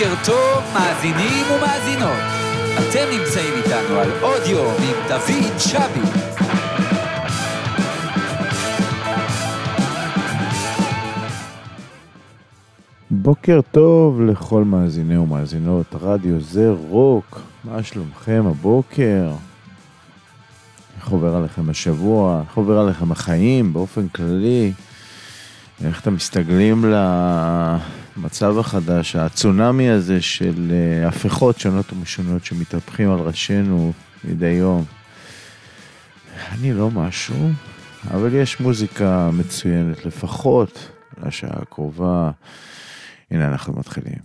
בוקר טוב, מאזינים ומאזינות. אתם נמצאים איתנו על עוד יום עם דוד שבי. בוקר טוב לכל מאזיני ומאזינות רדיו זה רוק, מה שלומכם הבוקר? איך עובר עליכם השבוע? איך עובר עליכם החיים באופן כללי? איך אתם מסתגלים למצב החדש, הצונאמי הזה של אה, הפיכות שונות ומשונות שמתהפכים על ראשינו מדי יום? אני לא משהו, אבל יש מוזיקה מצוינת לפחות לשעה הקרובה. הנה אנחנו מתחילים.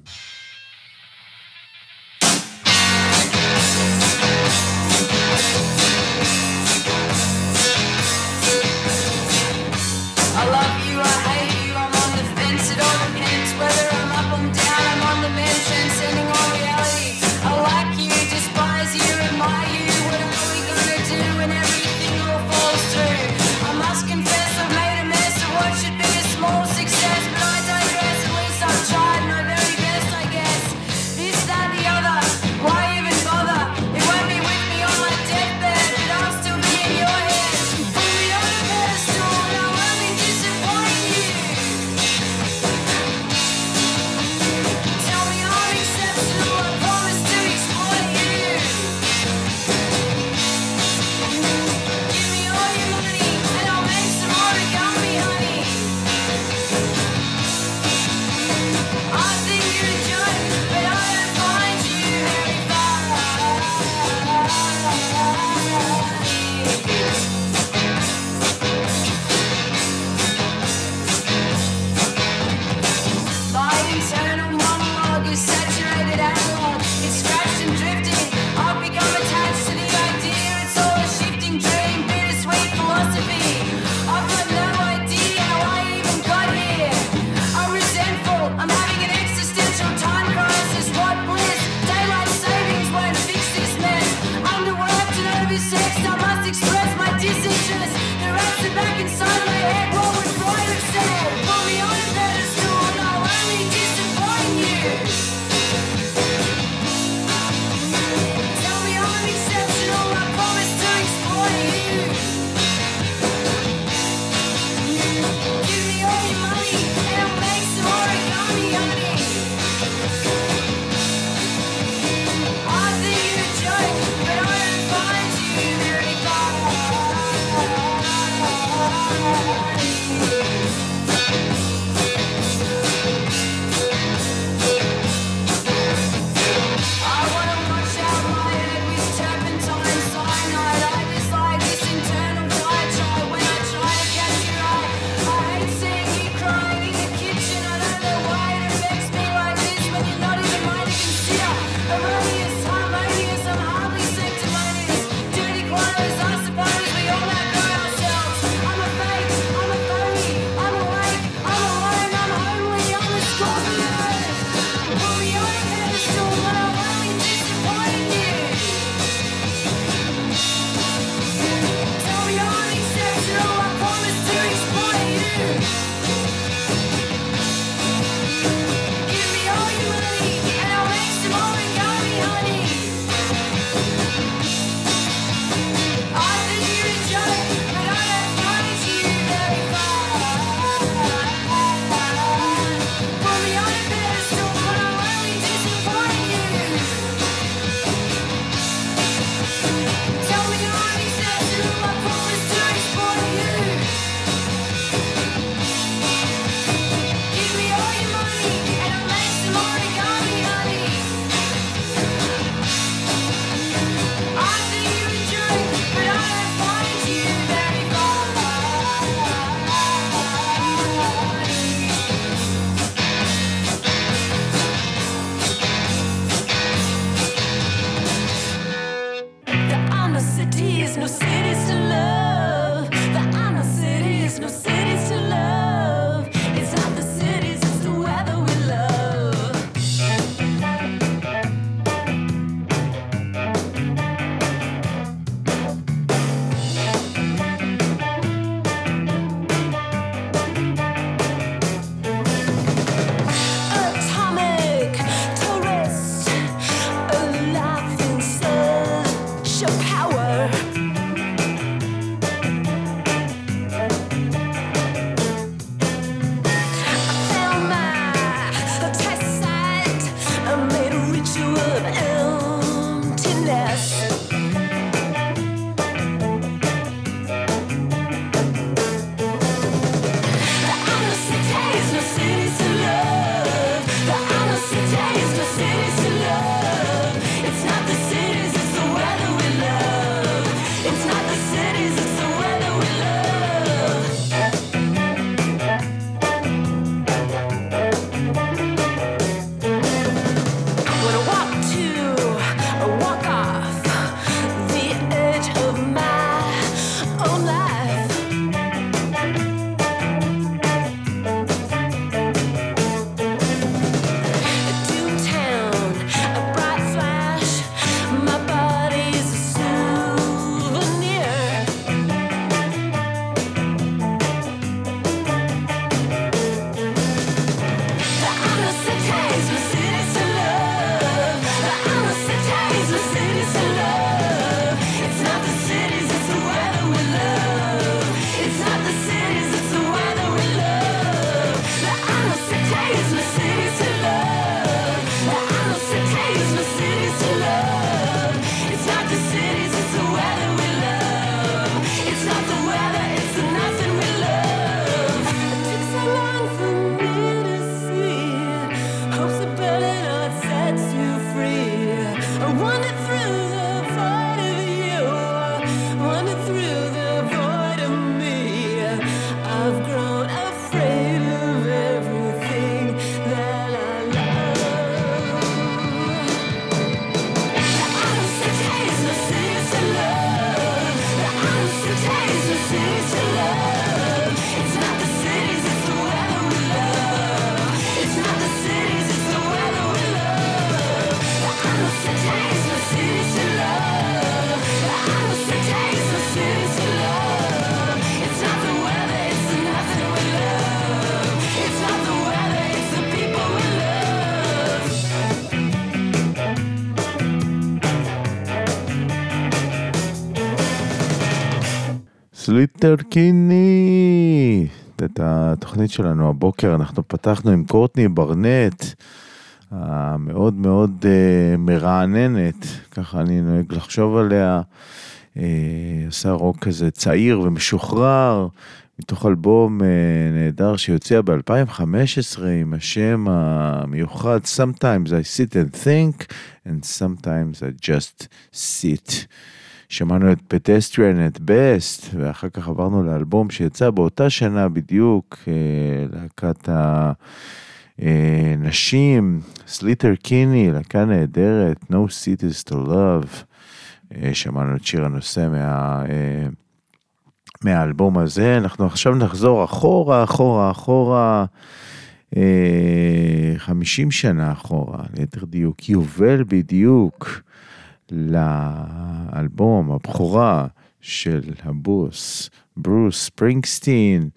סליטר קיני. את התוכנית שלנו הבוקר אנחנו פתחנו עם קורטני ברנט, המאוד מאוד uh, מרעננת, ככה אני נוהג לחשוב עליה. uh, עושה רוק כזה צעיר ומשוחרר, מתוך אלבום נהדר שיוצא ב-2015 עם השם המיוחד Sometimes I sit and think and sometimes I just sit. שמענו את Pedestrian at Best, ואחר כך עברנו לאלבום שיצא באותה שנה בדיוק, אה, להקת הנשים, Sleater-Kinney, להקה נהדרת, No Cities to Love, אה, שמענו את שיר הנושא מה... אה, מהאלבום הזה, אנחנו עכשיו נחזור אחורה, אחורה, אחורה, 50 שנה אחורה, ליתר דיוק, יובל בדיוק. לאלבום הבכורה של הבוס, ברוס ספרינגסטין,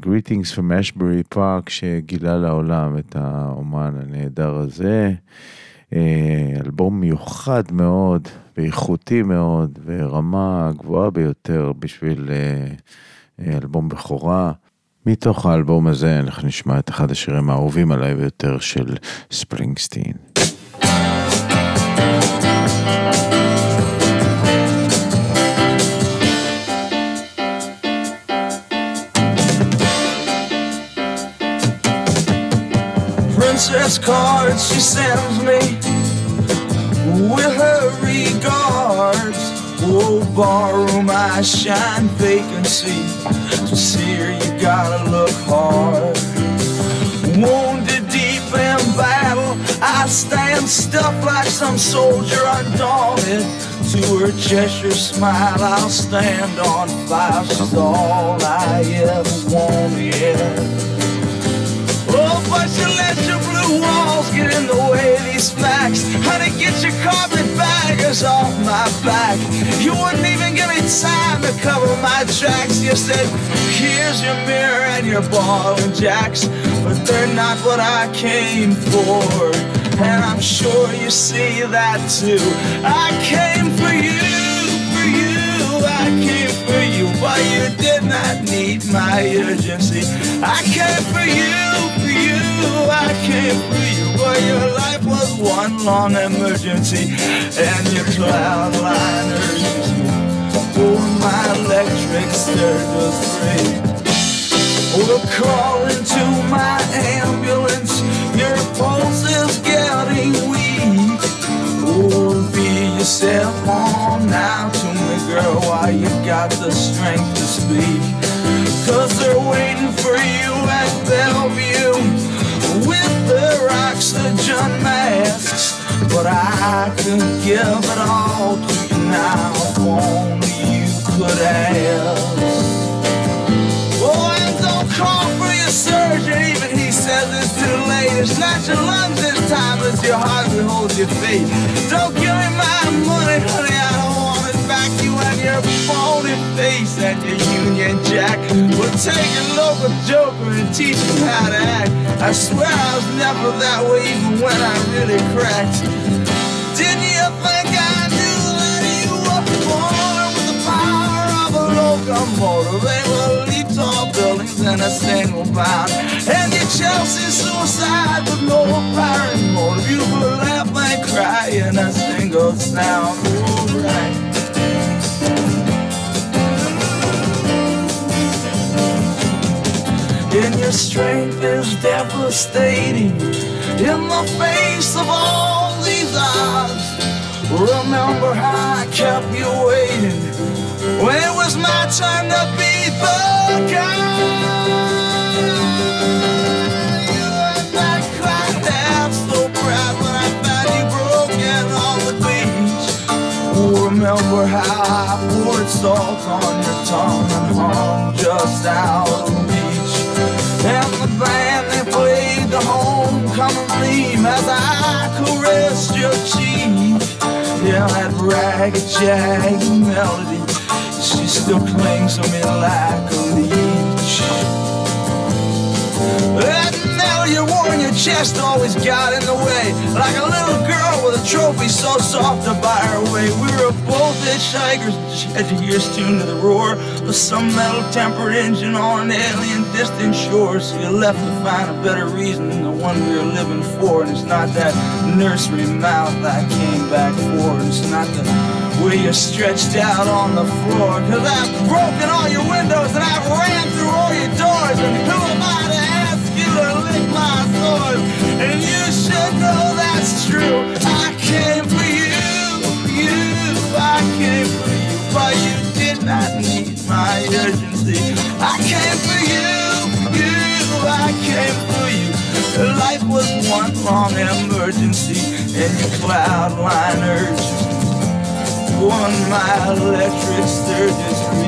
Greetings from Asbury Park, שגילה לעולם את האומן הנהדר הזה. Uh, אלבום מיוחד מאוד ואיכותי מאוד ורמה גבוהה ביותר בשביל uh, אלבום בכורה. מתוך האלבום הזה אנחנו נשמע את אחד השירים האהובים עליי ביותר של ספרינגסטין. Princess cards she sends me with her regards. Oh, borrow my shine vacancy. To see her, you gotta look hard. Wounded deep in battle, I stand stuffed like some soldier undaunted. To her Cheshire smile, I'll stand on fire. She's all I ever wanted. Oh, but you let your blue walls get in the way of these facts. Honey, get your carpetbaggers off my back. You wouldn't even give me time to cover my tracks. You said, here's your mirror and your ball and jacks. But they're not what I came for. And I'm sure you see that too. I came for you, for you, did not need my urgency. I came for you, for you. I came for you, but your life was one long emergency. And your cloud liners for my electric was free. Oh, We're calling to my ambulance. Your pulse is getting weak. Oh, yourself on now to me, girl, while you got the strength to speak. Cause they're waiting for you at Bellevue with their oxygen masks. But I could give it all to you now if only you could ask. Oh, and don't call for your surgeon, even it's too late. It's not your lungs this time, it's your heart that holds your fate. Don't give me my money, honey, I don't want it back. You and your phony face and your Union Jack. We'll take a local joker and teach him how to act. I swear I was never that way, even when I really cracked. Didn't you think I knew that you were born with the power of a locomotive? They leap tall buildings in a single bound. And your Chelsea suicide with no apparent motive. You will laugh and cry in a single sound. Right. And your strength is devastating in the face of all these odds. Remember how I kept you waiting when it was my time to be the guy. You had that cried out so proud when I found you broken on the beach. Remember how I poured salt on your tongue and hung just out of reach. And the band they played the homecoming theme as I caressed your cheek. Yeah, that ragged, jagged melody, she still clings to me like a leech. And now you wore on your chest always got in the way. Like a little girl with a trophy so soft to buy her way. We were both hitchhikers, had to hear us to the roar of some metal tempered engine on an alien distant shore. So you left to find a better reason than the one we were living for. And it's not that nursery mouth I came back for. It's not the way you're stretched out on the floor. Cause I've broken all your windows and I've ran through all your doors. And who am I to ask you to lick my sores? And you should know that's true. I came for you, you. I came for you, but you did not need my urgency. I came for you, you. I came for you. Life was one long emergency, and your cloud line one mile electric Sturgis Street.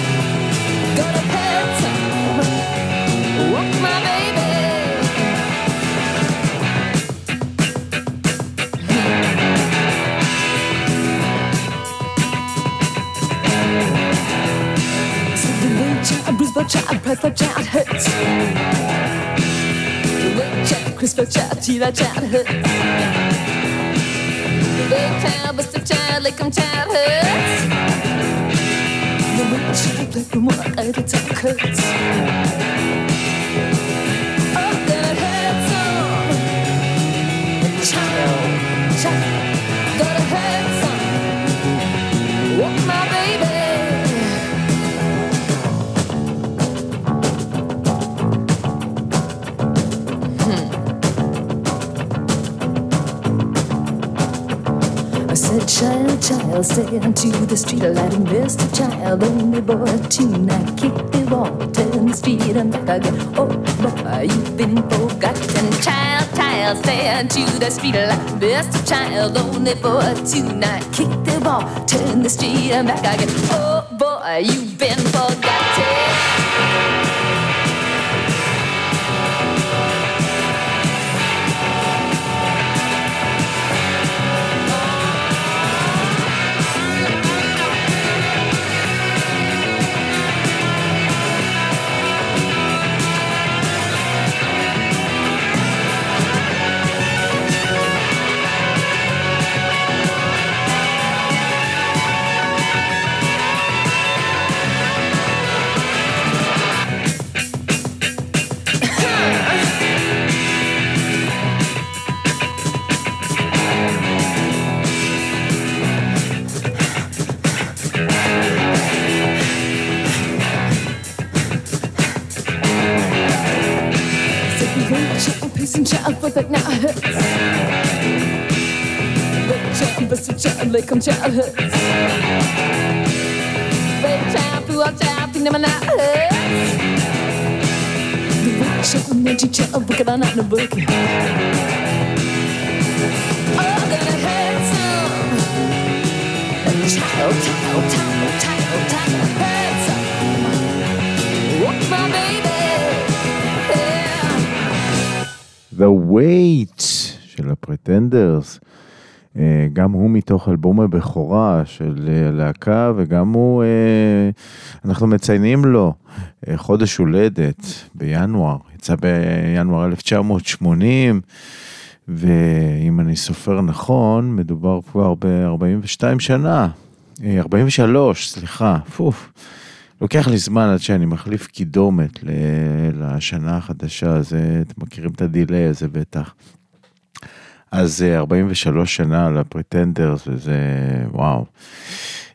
chat, Bruce chat, Press chat, hurts. Look chat, Crisper chat, Tila child hurts. Big chat, child, like Lickum chat, hurts. The witch, like a mock, I attack hurts. Child, child, stay onto the street, lighting Mr. Child, only boy oh, tonight. Kick the wall, turn the street and back again. Oh, boy, you've been forgotten. Child, child, stay onto the street, like Mr. Child, only boy tonight. Kick the wall, turn the street and back again. Oh, boy, you've been forgotten. Вечер посвящен лекомчам Вечер пилотя пинемана Вечер мечича букана на буке Child, child, child, child, child. The Wait של הפרטנדרס. אה, גם הוא מתוך אלבום הבכורה של אה, הלהקה, וגם הוא, אה, אנחנו מציינים לו חודש הולדת בינואר, יצא בינואר 1980, ואם אני סופר נכון, מדובר כבר ב-42 שנה, 43, סליחה, פוף. לוקח לי זמן עד שאני מחליף קידומת לשנה החדשה, זה, אתם מכירים את הדיליי הזה בטח. אז אה, 43 שנה לפרטנדרס, וזה, וואו.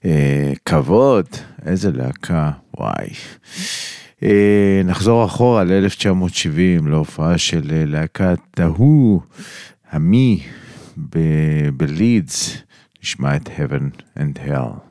אה, כבוד, איזה להקה, וואי. אה, נחזור אחורה ל-1970, להופעה של אה, להקת ההוא, המי, בלידס, נשמע את Heaven and Hell.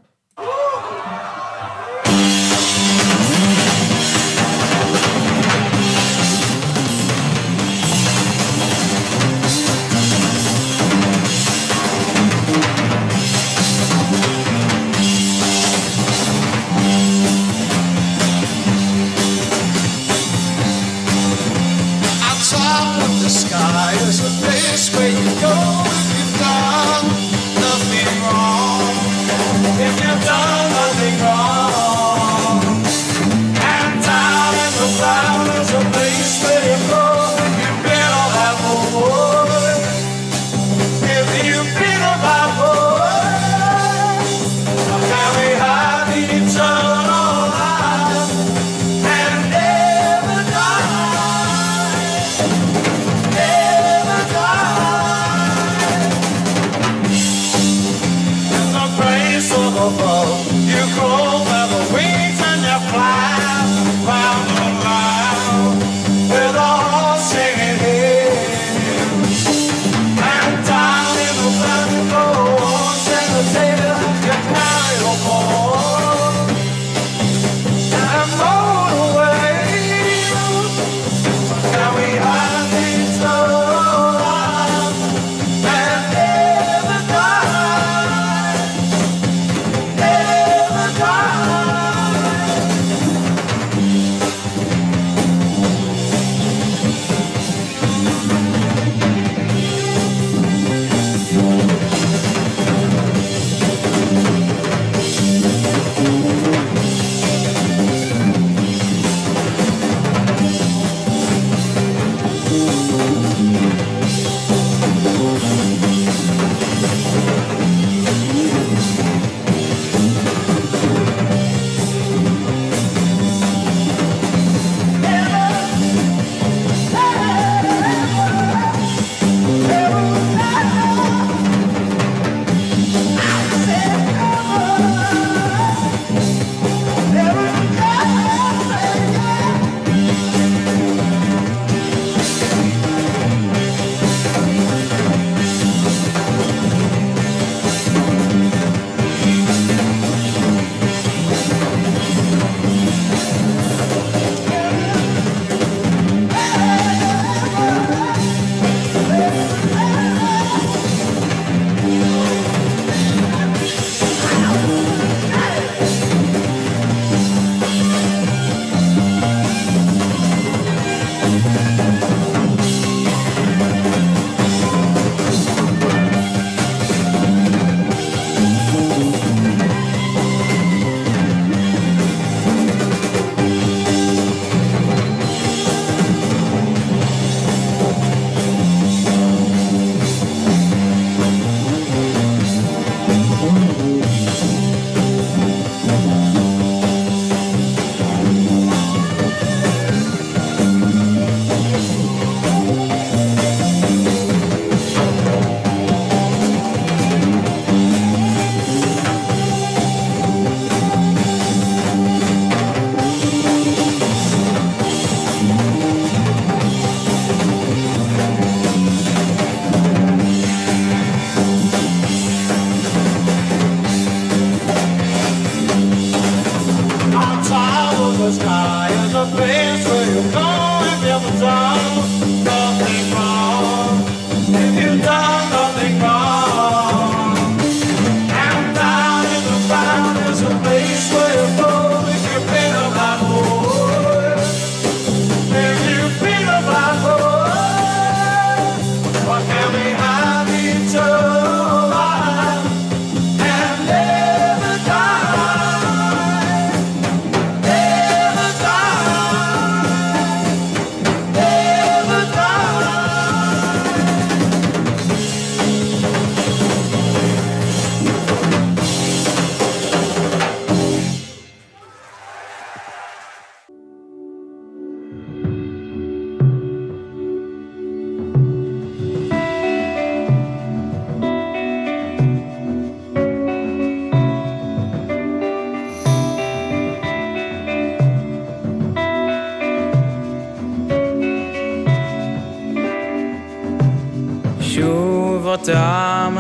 sky is a place where you go if you've done nothing wrong. If you've done nothing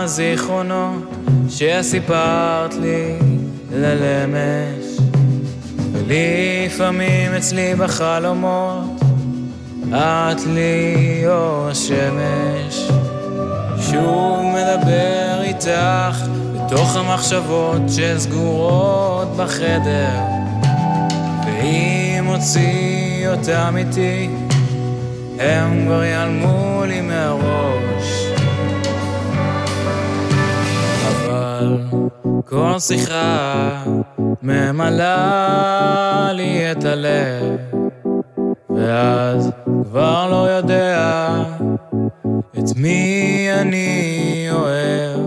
הזיכרונות שסיפרת לי ללמש. ולפעמים אצלי בחלומות את לי אור השמש. שוב מדבר איתך בתוך המחשבות שסגורות בחדר. ואם הוציא אותם איתי הם כבר ייעלמו לי מהראש אבל כל שיחה ממלאה לי את הלב ואז כבר לא יודע את מי אני אוהב.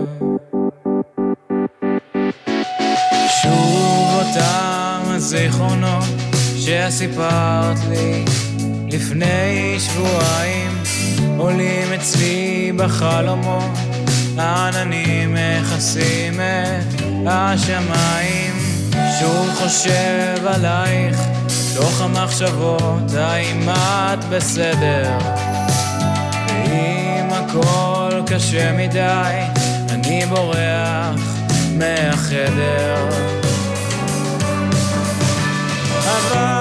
שוב אותם הזיכרונות שסיפרת לי לפני שבועיים עולים אצלי בחלומות העננים מכסים את השמיים. שוב חושב עלייך בתוך המחשבות האם את בסדר? ואם הכל קשה מדי אני בורח מהחדר. אבל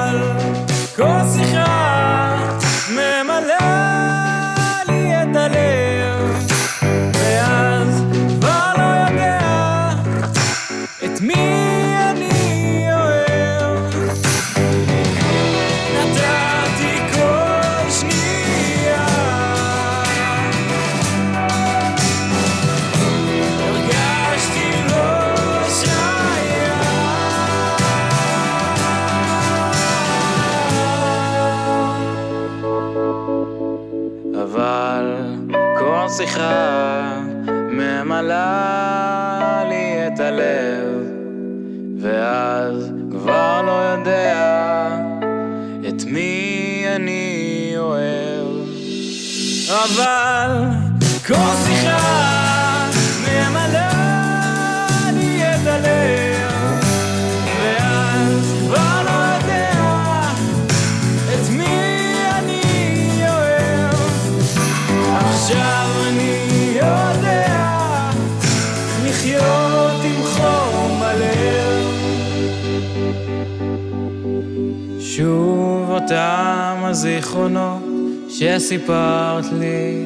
הזיכרונות שסיפרת לי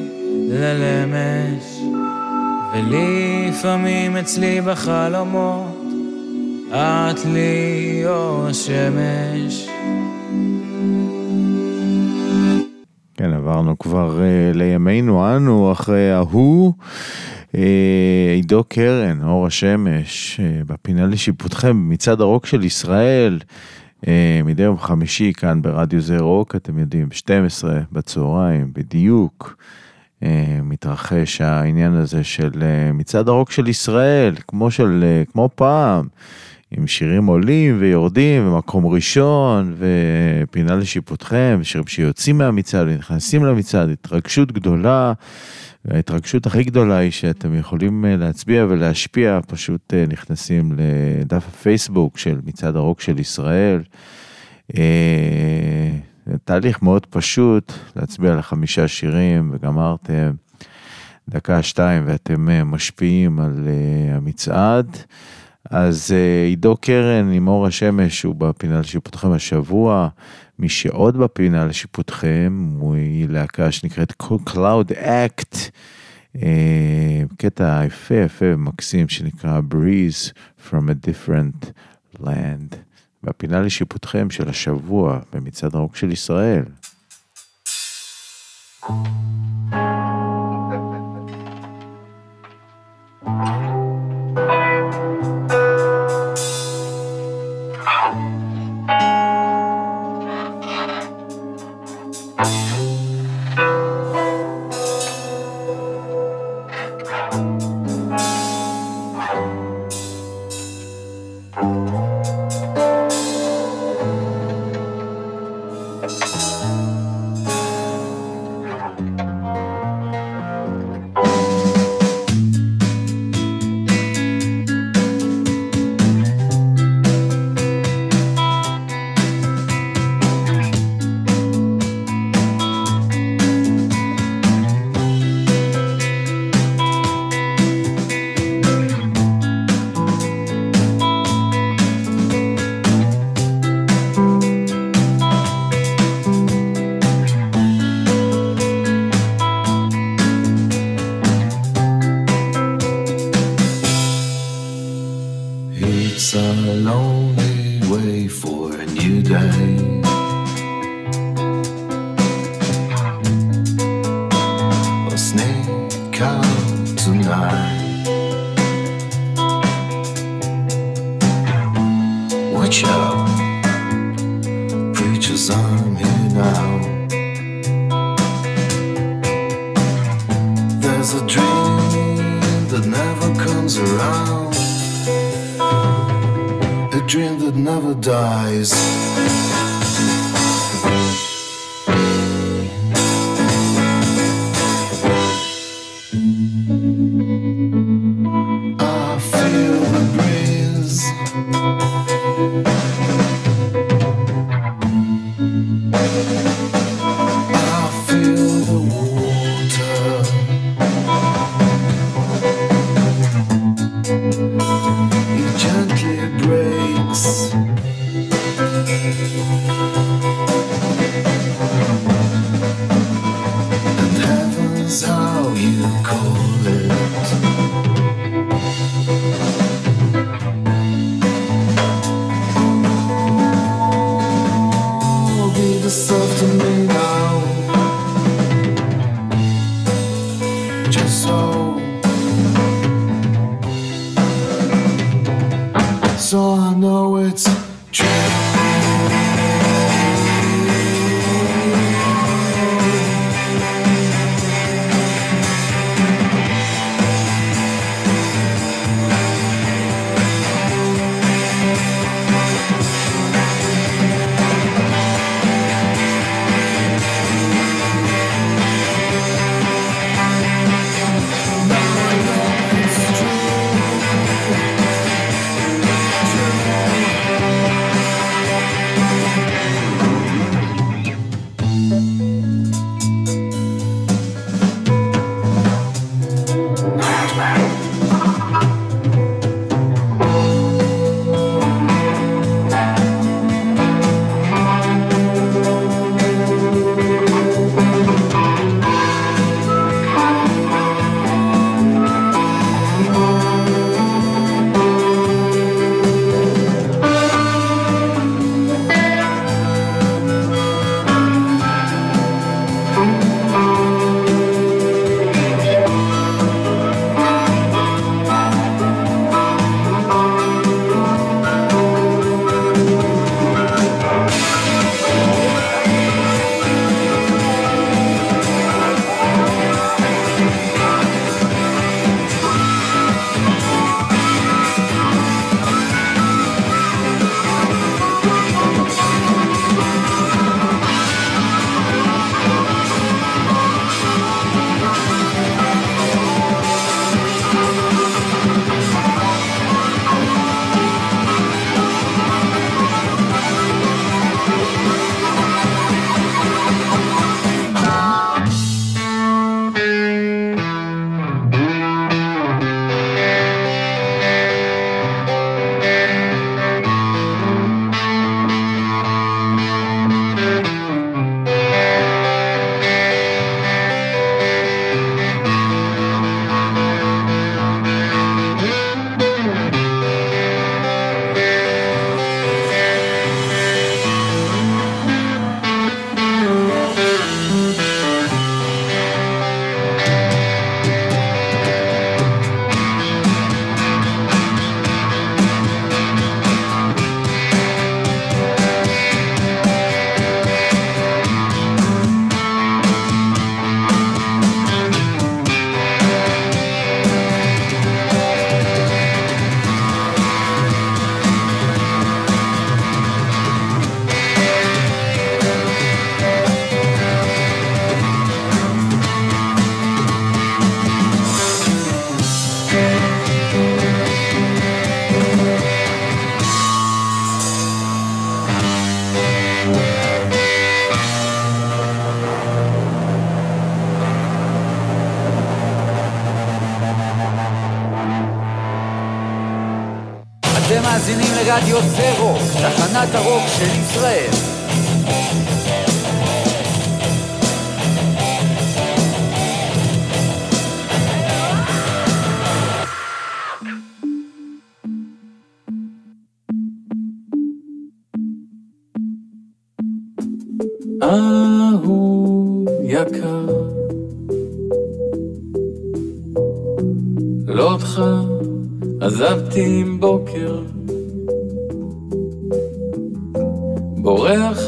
ללמש. ולפעמים אצלי בחלומות את לי אור השמש. כן, עברנו כבר uh, לימינו אנו, אחרי ההוא, uh, עידו קרן, אור השמש, uh, בפינה לשיפוטכם, מצעד הרוק של ישראל, מדי יום חמישי כאן ברדיו זה רוק, אתם יודעים, 12 בצהריים, בדיוק. uh, מתרחש העניין הזה של uh, מצעד הרוק של ישראל, כמו, של, כמו פעם, עם שירים עולים ויורדים, ומקום ראשון, ופינה לשיפוטכם, שירים שיוצאים מהמצעד ונכנסים למצעד, התרגשות גדולה, וההתרגשות הכי גדולה היא שאתם יכולים אה, להצביע ולהשפיע, פשוט אה, נכנסים לדף הפייסבוק של מצעד הרוק של ישראל. אה, תהליך מאוד פשוט, להצביע לחמישה שירים וגמרתם. דקה, שתיים, ואתם משפיעים על המצעד. אז עידו קרן עם אור השמש הוא בפינה לשיפוטכם השבוע. מי שעוד בפינה לשיפוטכם הוא להקה שנקראת Cloud Act, אה, קטע יפה יפה ומקסים שנקרא Breeze from a different land. בפינה לשיפוטכם של השבוע במצעד הרוק של ישראל.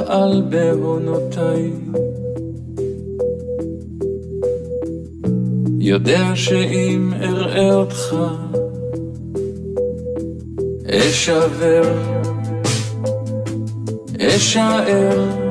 בורח על בעונותיי. יודע שאם אראה אותך, אשבר, אשאר.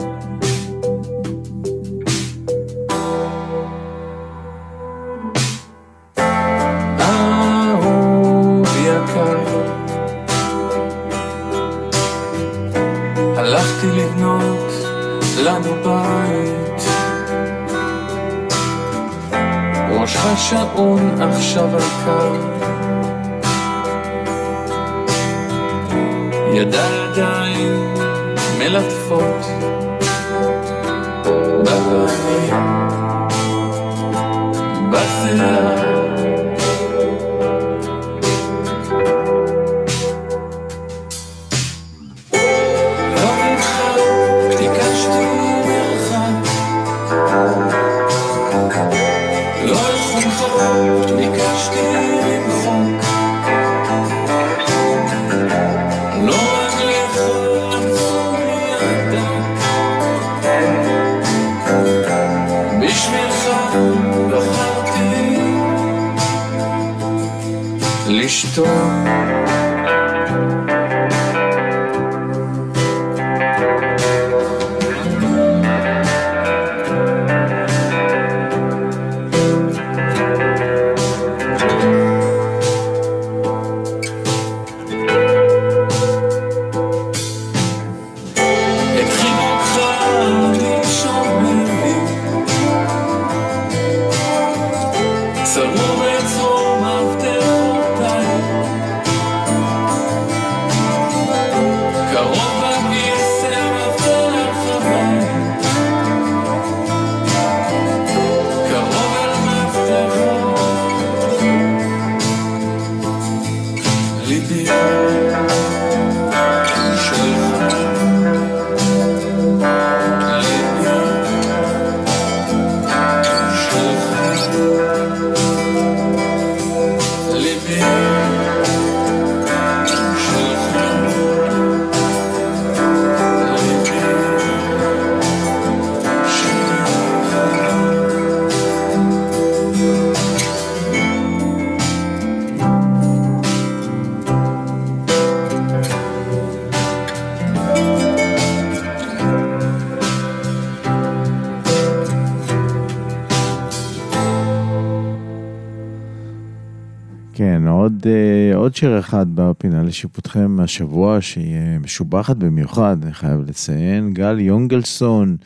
שיר אחד בפינה לשיפוטכם השבוע, שהיא אה, משובחת במיוחד, אני חייב לציין, גל יונגלסון,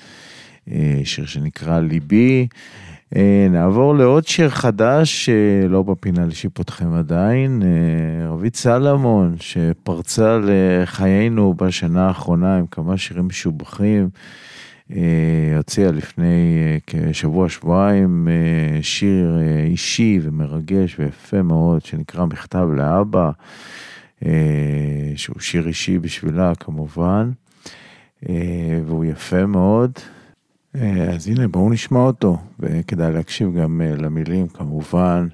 אה, שיר שנקרא ליבי. אה, נעבור לעוד שיר חדש, אה, לא בפינה לשיפוטכם עדיין, רבית סלמון, שפרצה לחיינו בשנה האחרונה עם כמה שירים משובחים. אה, הוציאה לפני אה, כשבוע, שבועיים, אה, שיר אישי ומרגש ויפה מאוד, שנקרא מכתב לאבא, שהוא שיר אישי בשבילה כמובן, והוא יפה מאוד. אז הנה, בואו נשמע אותו, וכדאי להקשיב גם למילים כמובן.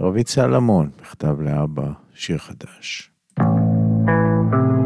רבית סלמון, מכתב לאבא, שיר חדש. מה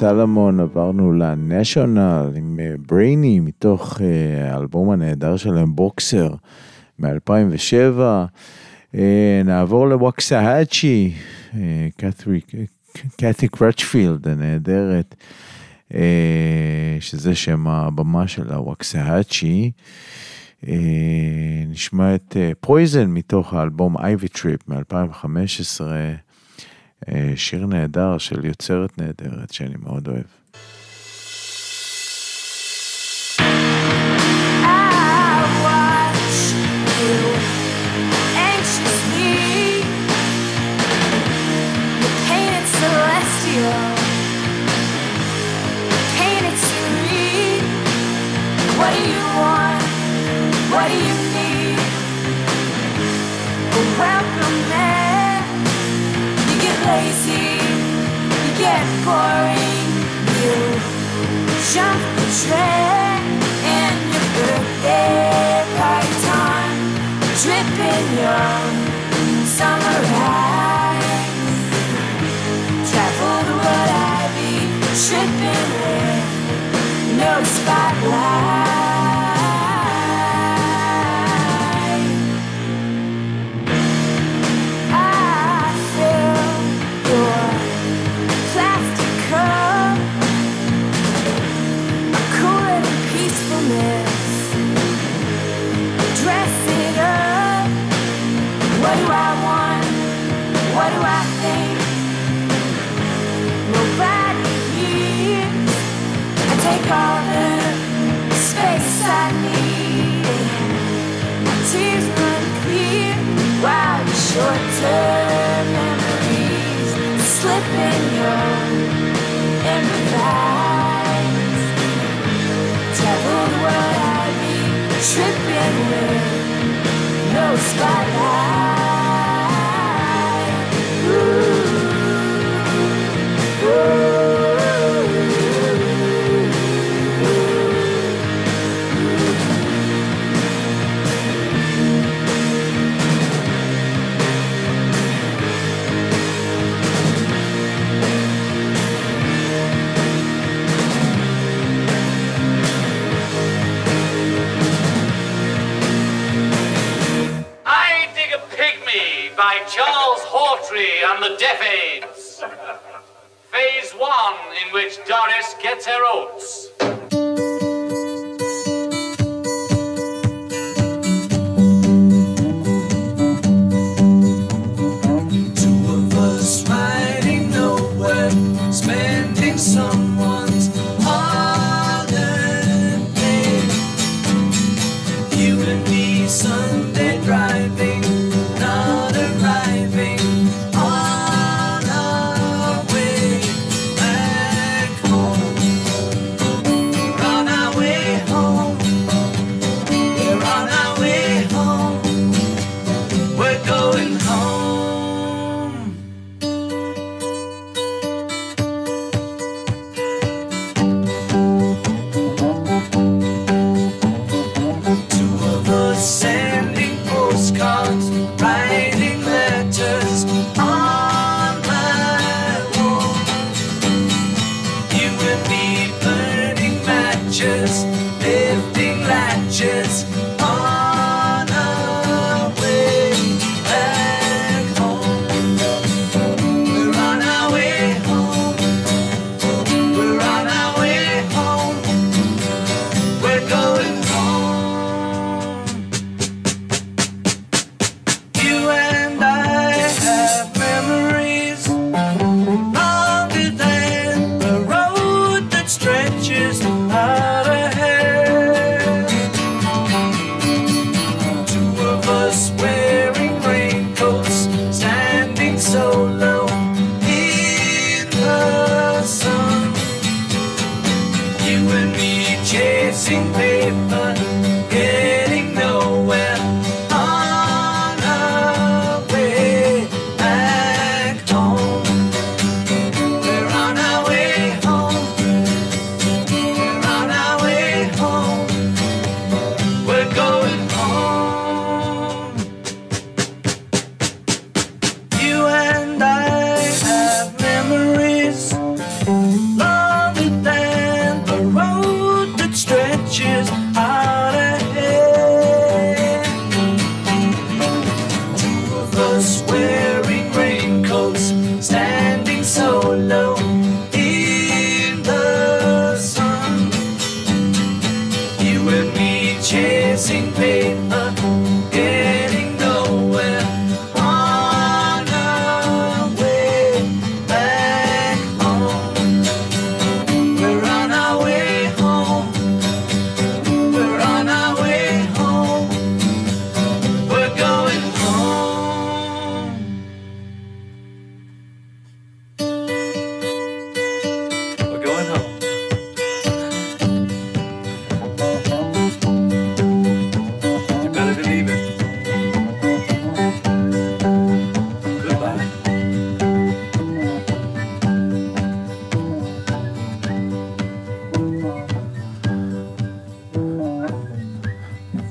סלמון, עברנו ל National עם Brainy מתוך אה, האלבום הנהדר שלהם, Boxer, מ-2007. אה, נעבור ל Waxahatchee, אה, קייטי קרצ'פילד הנהדרת, שזה שם הבמה של ה Waxahatchee. נשמע את Poison מתוך האלבום Ivy Tripp מ-2015. אה, שיר נהדר של יוצרת נהדרת שאני מאוד אוהב. Tripping with no spotlight. Tripping with no spotlight. I And the Deaf Aids. Phase one, in which Doris gets her oats.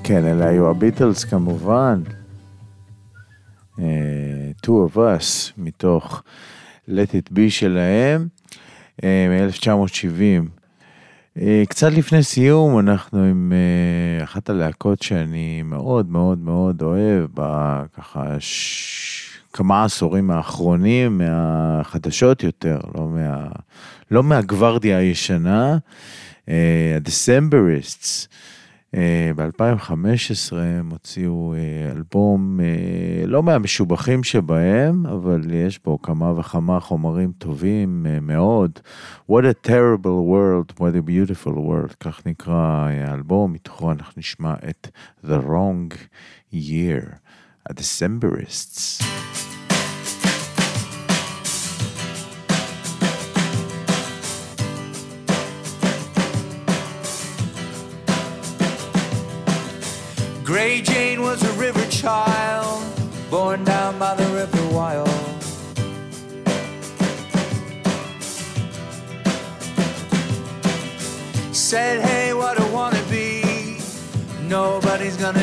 כן, אלה היו הביטלס כמובן. אה, Two of Us, מתוך Let It Be שלהם, אה, מ-1970. אה, קצת לפני סיום, אנחנו עם אחת הלהקות שאני מאוד מאוד מאוד אוהב, בככה ש... כמה עשורים האחרונים, מהחדשות יותר, לא, מה... לא מהגוורדיה הישנה, אה, ה-Decemberists. ב-2015 הם הוציאו אה, אלבום אה, לא מהמשובחים שבהם, אבל יש בו כמה וכמה חומרים טובים אה, מאוד. What a terrible world, what a beautiful world, כך נקרא האלבום, מתוכו אנחנו נשמע את The Wrong Year, ה-Decemberists. Gray Jane was a river child, born down by the river wild. Said, hey, what I wanna be, nobody's gonna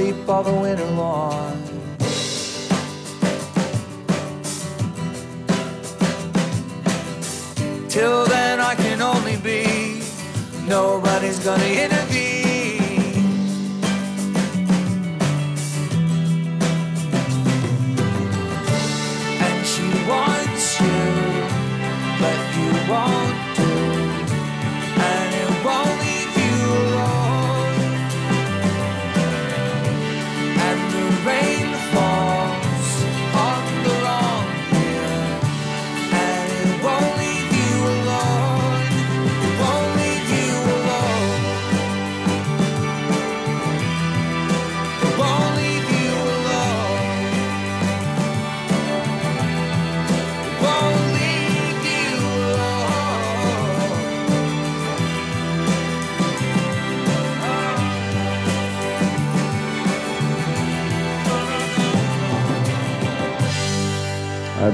sleep all the winter long. Till then, I can only be. Nobody's gonna intervene.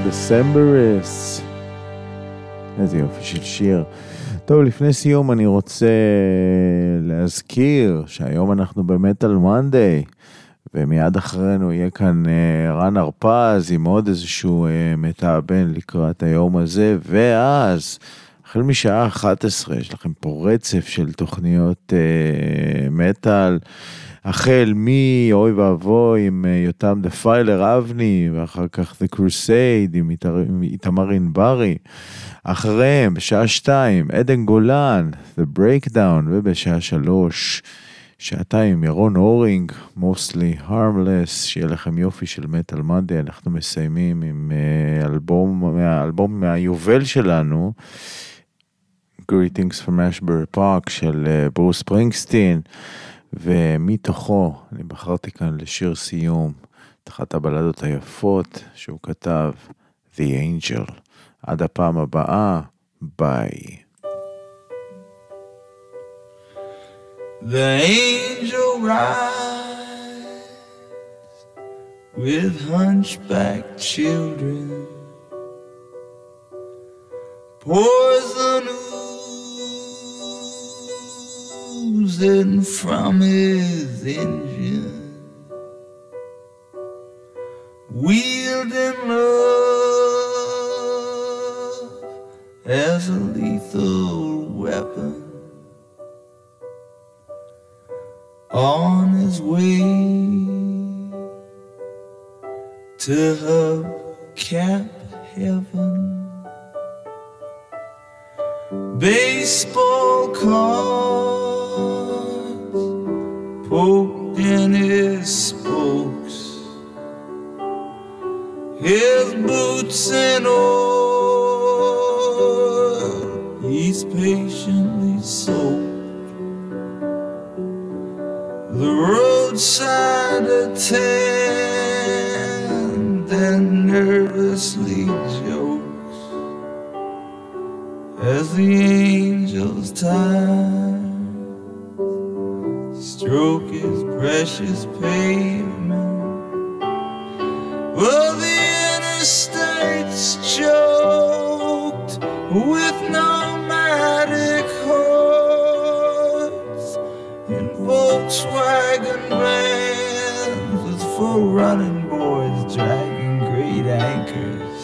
ה-Decemberists. איזה יופי של שיר. טוב, לפני סיום אני רוצה להזכיר שהיום אנחנו במטאל מונדיי, ומיד אחרינו יהיה כאן אה, רן הרפז עם עוד איזשהו אה, מתאבן לקראת היום הזה, ואז, החל משעה 11, יש לכם פה רצף של תוכניות אה, מטאל. החל מאוי ואבוי עם אה, יותם דפיילר אבני, ואחר כך The Crusade עם איתמר ענברי. אחריהם, בשעה שתיים, עדן גולן, The Breakdown, ובשעה שלוש, שעתיים ירון הורינג, mostly harmless, שיהיה לכם יופי של מטאל מנדי, אנחנו מסיימים עם אה, אלבום, מהאלבום מהיובל שלנו, Greetings from Ashbury Park של אה, ברוס פרינגסטין, ומתוכו אני בחרתי כאן לשיר סיום, את אחת הבלדות היפות שהוא כתב, The Angel. עד הפעם הבאה, ביי. The angel rides with hunchback children, poison oozing from his engine, wielding love as a lethal weapon on his way to hubcap heaven. Baseball cards spokes, his boots and oil. He's patiently soaked the roadside attendant nervously jokes as the angels time stroke his precious pavement. Well, the interstate's choked with nomadic hordes in Volkswagen vans with full running boards dragging great anchors,